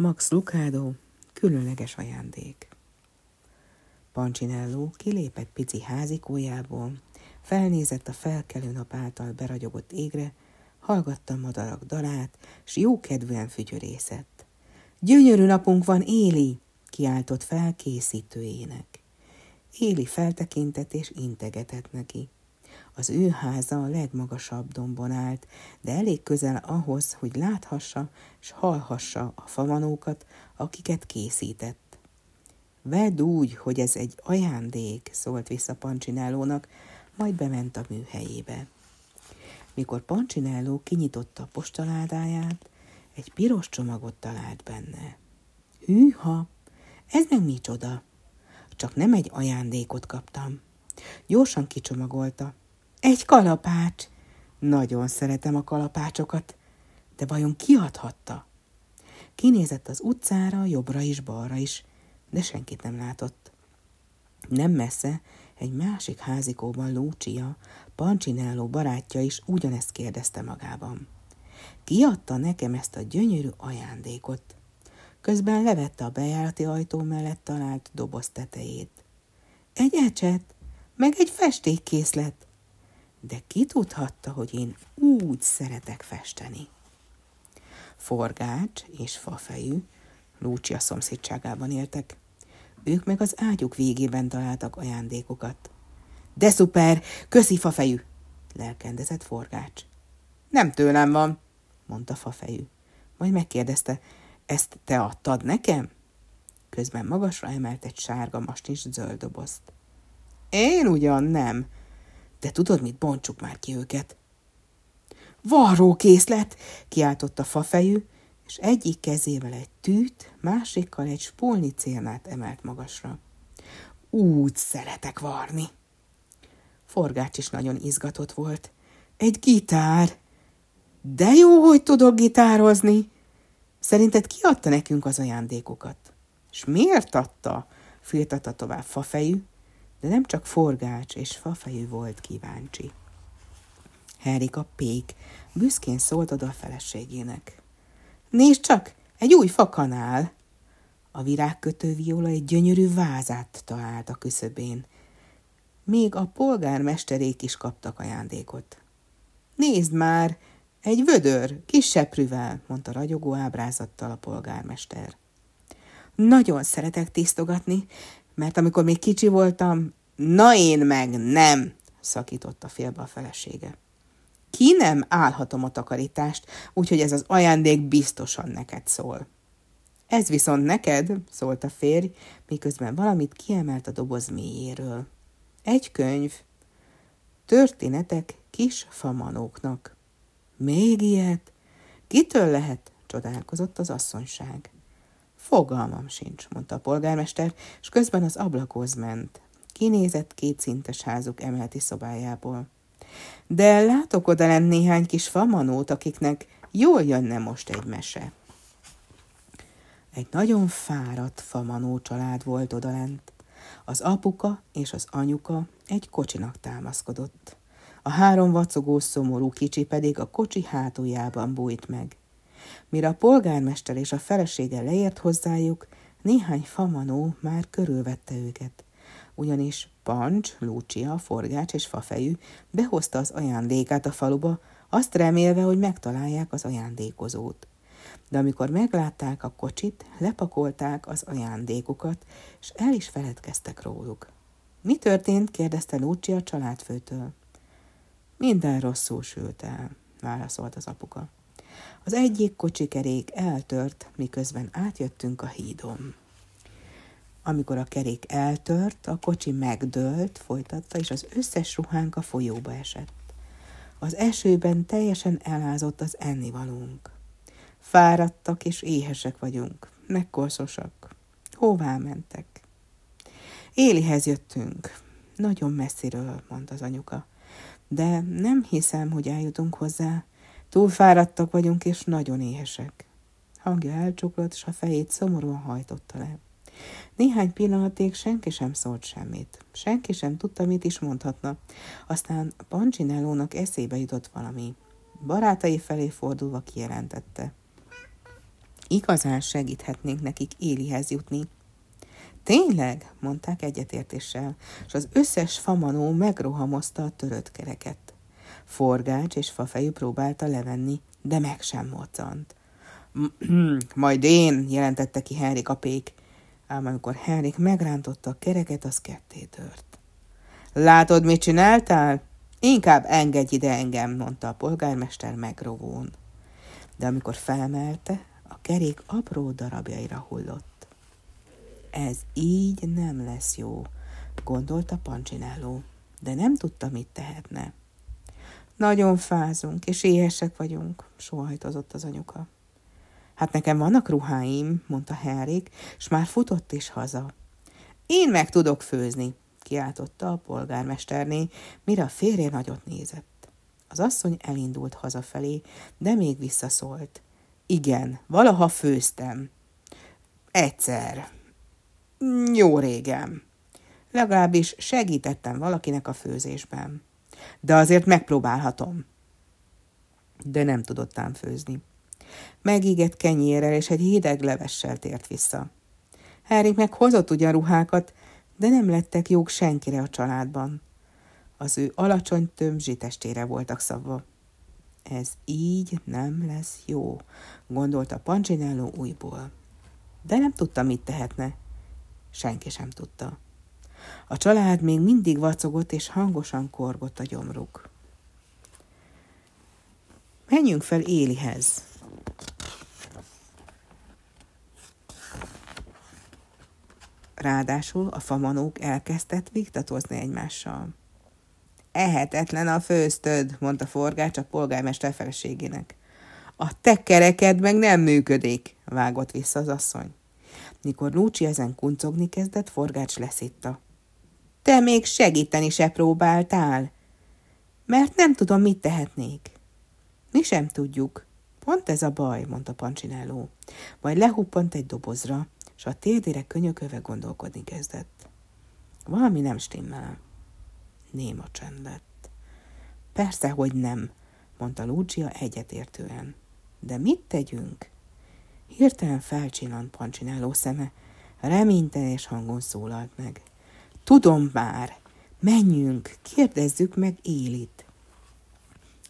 Max Lucado, különleges ajándék. Pancsinelló kilépett pici házikójából, felnézett a felkelő nap által beragyogott égre, hallgatta a madarak dalát, s jókedvűen fütyörészett. Gyönyörű napunk van, Éli! kiáltott fel készítőjének. Éli feltekintett és integetett neki. Az ő háza a legmagasabb dombon állt, de elég közel ahhoz, hogy láthassa és hallhassa a famanókat, akiket készített. Vedd úgy, hogy ez egy ajándék, szólt vissza Pancsinellónak, majd bement a műhelyébe. Mikor Pancsinelló kinyitotta a postaládáját, egy piros csomagot talált benne. Hűha, ez meg micsoda? Csak nem egy ajándékot kaptam. Gyorsan kicsomagolta, egy kalapács. Nagyon szeretem a kalapácsokat, de vajon kiadhatta? Kinézett az utcára, jobbra is, balra is, de senkit nem látott. Nem messze, egy másik házikóban Lúcia, Pancsinelló barátja is ugyanezt kérdezte magában. Ki adta nekem ezt a gyönyörű ajándékot? Közben levette a bejárati ajtó mellett talált doboz tetejét. Egy ecset, meg egy festékkészlet, de ki tudhatta, hogy én úgy szeretek festeni. Forgács és fafejű Lúcsia szomszédságában éltek. Ők meg az ágyuk végében találtak ajándékokat. De szuper, köszi fafejű, lelkendezett Forgács. Nem tőlem van, mondta fafejű. Majd megkérdezte, ezt te adtad nekem? Közben magasra emelt egy sárga mastis zöld dobozt. Én ugyan nem, de tudod mit, bontsuk már ki őket. Varrókészlet, kiáltott a fafejű, és egyik kezével egy tűt, másikkal egy spolni célnát emelt magasra. Úgy szeretek varni. Forgács is nagyon izgatott volt. Egy gitár. De jó, hogy tudok gitározni. Szerinted ki adta nekünk az ajándékokat? És miért adta? Firtatta tovább fafejű, de nem csak forgács és fafejű volt kíváncsi. Herika Pék büszkén szólt oda a feleségének. Nézd csak, egy új fakanál! A virágkötő viola egy gyönyörű vázát talált a küszöbén. Még a polgármesterék is kaptak ajándékot. Nézd már, egy vödör, kis seprűvel, mondta ragyogó ábrázattal a polgármester. Nagyon szeretek tisztogatni, mert amikor még kicsi voltam, na én meg nem, szakította félbe a felesége. Ki nem állhatom a takarítást, úgyhogy ez az ajándék biztosan neked szól. Ez viszont neked, szólt a férj, miközben valamit kiemelt a doboz mélyéről. Egy könyv. Történetek kis famanóknak. Még ilyet? Kitől lehet? csodálkozott az asszonyság. Fogalmam sincs, mondta a polgármester, és közben az ablakhoz ment. Kinézett két szintes házuk emeleti szobájából. De látok oda lent néhány kis famanót, akiknek jól jönne most egy mese. Egy nagyon fáradt famanó család volt odalent. Az apuka és az anyuka egy kocsinak támaszkodott. A három vacogó szomorú kicsi pedig a kocsi hátuljában bújt meg. Mire a polgármester és a felesége leért hozzájuk, néhány famanó már körülvette őket. Ugyanis Pancs, Lúcia, Forgács és Fafejű behozta az ajándékát a faluba, azt remélve, hogy megtalálják az ajándékozót. De amikor meglátták a kocsit, lepakolták az ajándékokat, és el is feledkeztek róluk. Mi történt? kérdezte Lúcia a családfőtől. Minden rosszul sült el, válaszolt az apuka. Az egyik kocsikerék eltört, miközben átjöttünk a hídon. Amikor a kerék eltört, a kocsi megdőlt, folytatta, és az összes ruhánk a folyóba esett. Az esőben teljesen elázott az ennivalónk. Fáradtak és éhesek vagyunk, megkorszosak. Hová mentek? Élihez jöttünk. Nagyon messziről, mondta az anyuka. De nem hiszem, hogy eljutunk hozzá. Túl fáradtak vagyunk, és nagyon éhesek. Hangja elcsuklott, és a fejét szomorúan hajtotta le. Néhány pillanatig senki sem szólt semmit. Senki sem tudta, mit is mondhatna. Aztán Pancsinellónak eszébe jutott valami. Barátai felé fordulva kijelentette. Igazán segíthetnénk nekik Élihez jutni. Tényleg, mondták egyetértéssel, és az összes famanó megrohamozta a törött kereket. Forgács és fafejű próbálta levenni, de meg sem moccant. Majd én, jelentette ki Henrik a pék, ám amikor Henrik megrántotta a kereket, az ketté tört. Látod, mit csináltál? Inkább engedj ide engem, mondta a polgármester megrovón. De amikor felemelte, a kerék apró darabjaira hullott. Ez így nem lesz jó, gondolta Pancsináló, de nem tudta, mit tehetne. Nagyon fázunk, és éhesek vagyunk, sohajtozott az anyuka. Hát nekem vannak ruháim, mondta Henrik, és már futott is haza. Én meg tudok főzni, kiáltotta a polgármesterné, mire a férje nagyot nézett. Az asszony elindult hazafelé, de még visszaszólt. Igen, valaha főztem. Egyszer. Jó régen. Legalábbis segítettem valakinek a főzésben. De azért megpróbálhatom. De nem tudott ám főzni. Megígett kenyérrel és egy hideg levessel tért vissza. Harry meg hozott ugyan ruhákat, de nem lettek jók senkire a családban. Az ő alacsony tömzsi testére voltak szabva. Ez így nem lesz jó, gondolta Pancsinelló újból. De nem tudta, mit tehetne. Senki sem tudta. A család még mindig vacogott és hangosan korgott a gyomruk. Menjünk fel Élihez. Ráadásul a famanók elkezdett viktatozni egymással. Ehetetlen a főztöd, mondta Forgács a polgármester feleségének. A tekereked meg nem működik, vágott vissza az asszony. Mikor Lúcsi ezen kuncogni kezdett, Forgács leszitta. Te még segíteni se próbáltál? Mert nem tudom, mit tehetnék. Mi sem tudjuk. Pont ez a baj, mondta Pancsinelló. Majd lehuppant egy dobozra, és a térdére könyököve gondolkodni kezdett. Valami nem stimmel. Néma csend lett. Persze, hogy nem, mondta Lucia egyetértően. De mit tegyünk? Hirtelen felcsillant Pancsináló szeme, reményteljes hangon szólalt meg. Tudom már, menjünk, kérdezzük meg Élit.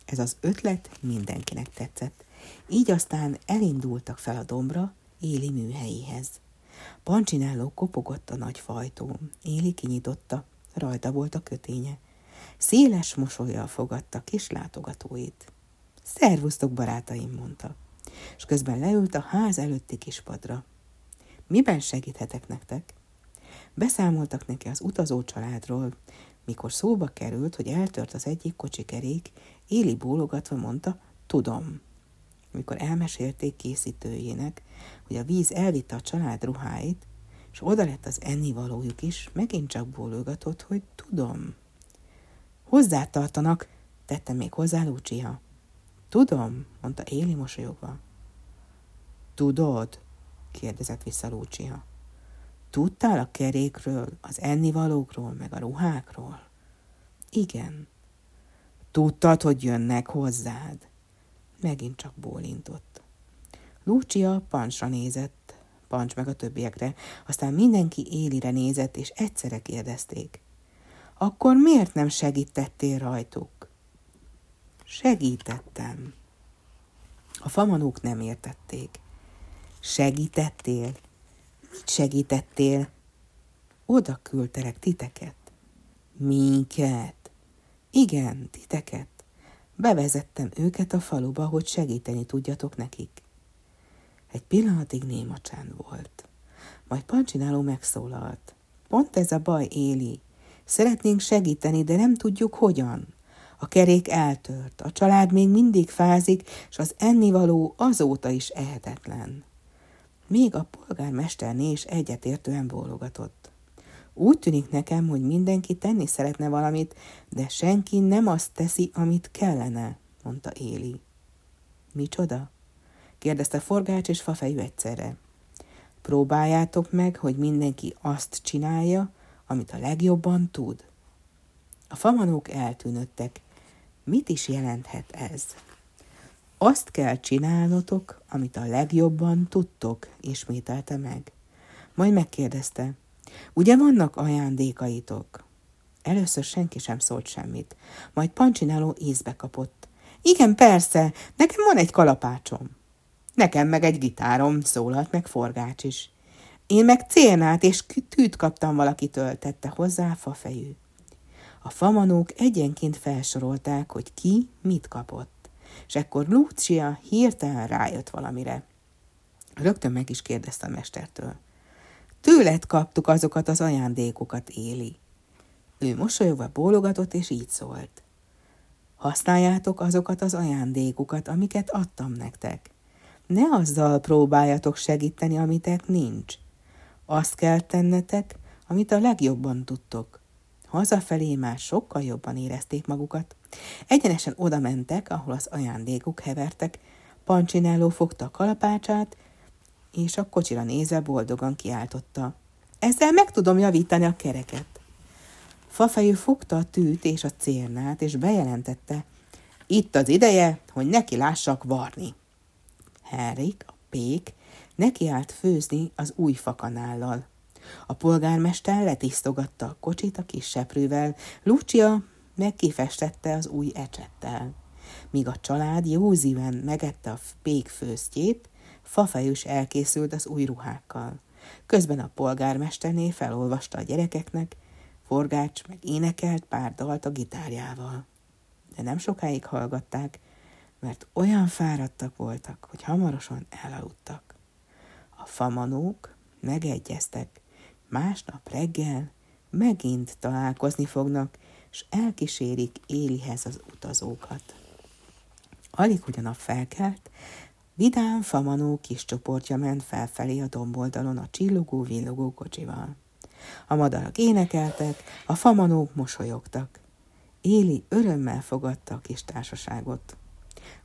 Ez az ötlet mindenkinek tetszett. Így aztán elindultak fel a dombra Éli műhelyéhez. Pancsináló kopogott a nagy fajtón. Éli kinyitotta, rajta volt a köténye. Széles mosolyjal fogadta kis látogatóit. Szervusztok, barátaim, mondta, és közben leült a ház előtti kispadra. Miben segíthetek nektek? Beszámoltak neki az utazó családról, mikor szóba került, hogy eltört az egyik kocsikerék, Éli bólogatva mondta, tudom. Mikor elmesélték készítőjének, hogy a víz elvitte a család ruháit, és oda lett az ennivalójuk is, megint csak bólogatott, hogy tudom. Hozzátartanak, tette még hozzá Lucia. Tudom, mondta Éli mosolyogva. Tudod? kérdezett vissza Lucia. Tudtál a kerékről, az ennivalókról, meg a ruhákról? Igen. Tudtad, hogy jönnek hozzád? Megint csak bólintott. Lucia pancsra nézett, pancs meg a többiekre, aztán mindenki élire nézett, és egyszerre kérdezték. Akkor miért nem segítettél rajtuk? Segítettem. A famanók nem értették. Segítettél? Mit segítettél? Oda küldtelek titeket. Minket? Igen, titeket. Bevezettem őket a faluba, hogy segíteni tudjatok nekik. Egy pillanatig néma csend volt. Majd Pancsináló megszólalt. Pont ez a baj, Éli. Szeretnénk segíteni, de nem tudjuk hogyan. A kerék eltört, a család még mindig fázik, és az ennivaló azóta is ehetetlen. Még a polgármesterné is egyetértően bólogatott. Úgy tűnik nekem, hogy mindenki tenni szeretne valamit, de senki nem azt teszi, amit kellene, mondta Éli. Micsoda? kérdezte Forgács és Fafejű egyszerre. Próbáljátok meg, hogy mindenki azt csinálja, amit a legjobban tud. A famanók eltűnöttek. Mit is jelenthet ez? Azt kell csinálnotok, amit a legjobban tudtok, ismételte meg. Majd megkérdezte, ugye vannak ajándékaitok? Először senki sem szólt semmit, majd Pancsináló észbe kapott. Igen, persze, nekem van egy kalapácsom. Nekem meg egy gitárom, szólalt meg Forgács is. Én meg célnát és tűt kaptam valakitől, tette hozzá fafejű. A famanók egyenként felsorolták, hogy ki mit kapott, és ekkor Lucia hirtelen rájött valamire. Rögtön meg is kérdezte a mestertől. Tőled kaptuk azokat az ajándékokat, Éli. Ő mosolyogva bólogatott, és így szólt. Használjátok azokat az ajándékokat, amiket adtam nektek. Ne azzal próbáljatok segíteni, amitek nincs. Azt kell tennetek, amit a legjobban tudtok. Hazafelé már sokkal jobban érezték magukat. Egyenesen oda mentek, ahol az ajándékuk hevertek. Pancsinelló fogta a kalapácsát, és a kocsira nézve boldogan kiáltotta. Ezzel meg tudom javítani a kereket. Fafejű fogta a tűt és a cérnát, és bejelentette, itt az ideje, hogy neki lássak varni. Henrik, a pék, nekiállt főzni az új fakanállal. A polgármester letisztogatta a kocsit a kis seprővel, Lucia meg kifestette az új ecsettel. Míg a család józíven megette a pék főztjét, Fafejűs elkészült az új ruhákkal. Közben a polgármesterné felolvasta a gyerekeknek, Forgács meg énekelt pár dalt a gitárjával. De nem sokáig hallgatták, mert olyan fáradtak voltak, hogy hamarosan elaludtak. A famanók megegyeztek, másnap reggel megint találkozni fognak, és elkísérik Élihez az utazókat. Alig ugyan a felkelt, vidám famanó kis csoportja ment felfelé a domboldalon a csillogó-villogó kocsival. A madarak énekeltek, a famanók mosolyogtak. Éli örömmel fogadta a kis társaságot.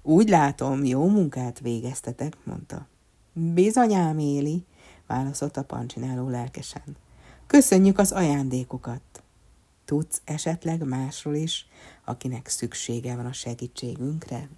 Úgy látom, jó munkát végeztetek, mondta. Bizonyám, Éli, válaszolta Pancsináló lelkesen. Köszönjük az ajándékokat. Tudsz esetleg másról is, akinek szüksége van a segítségünkre?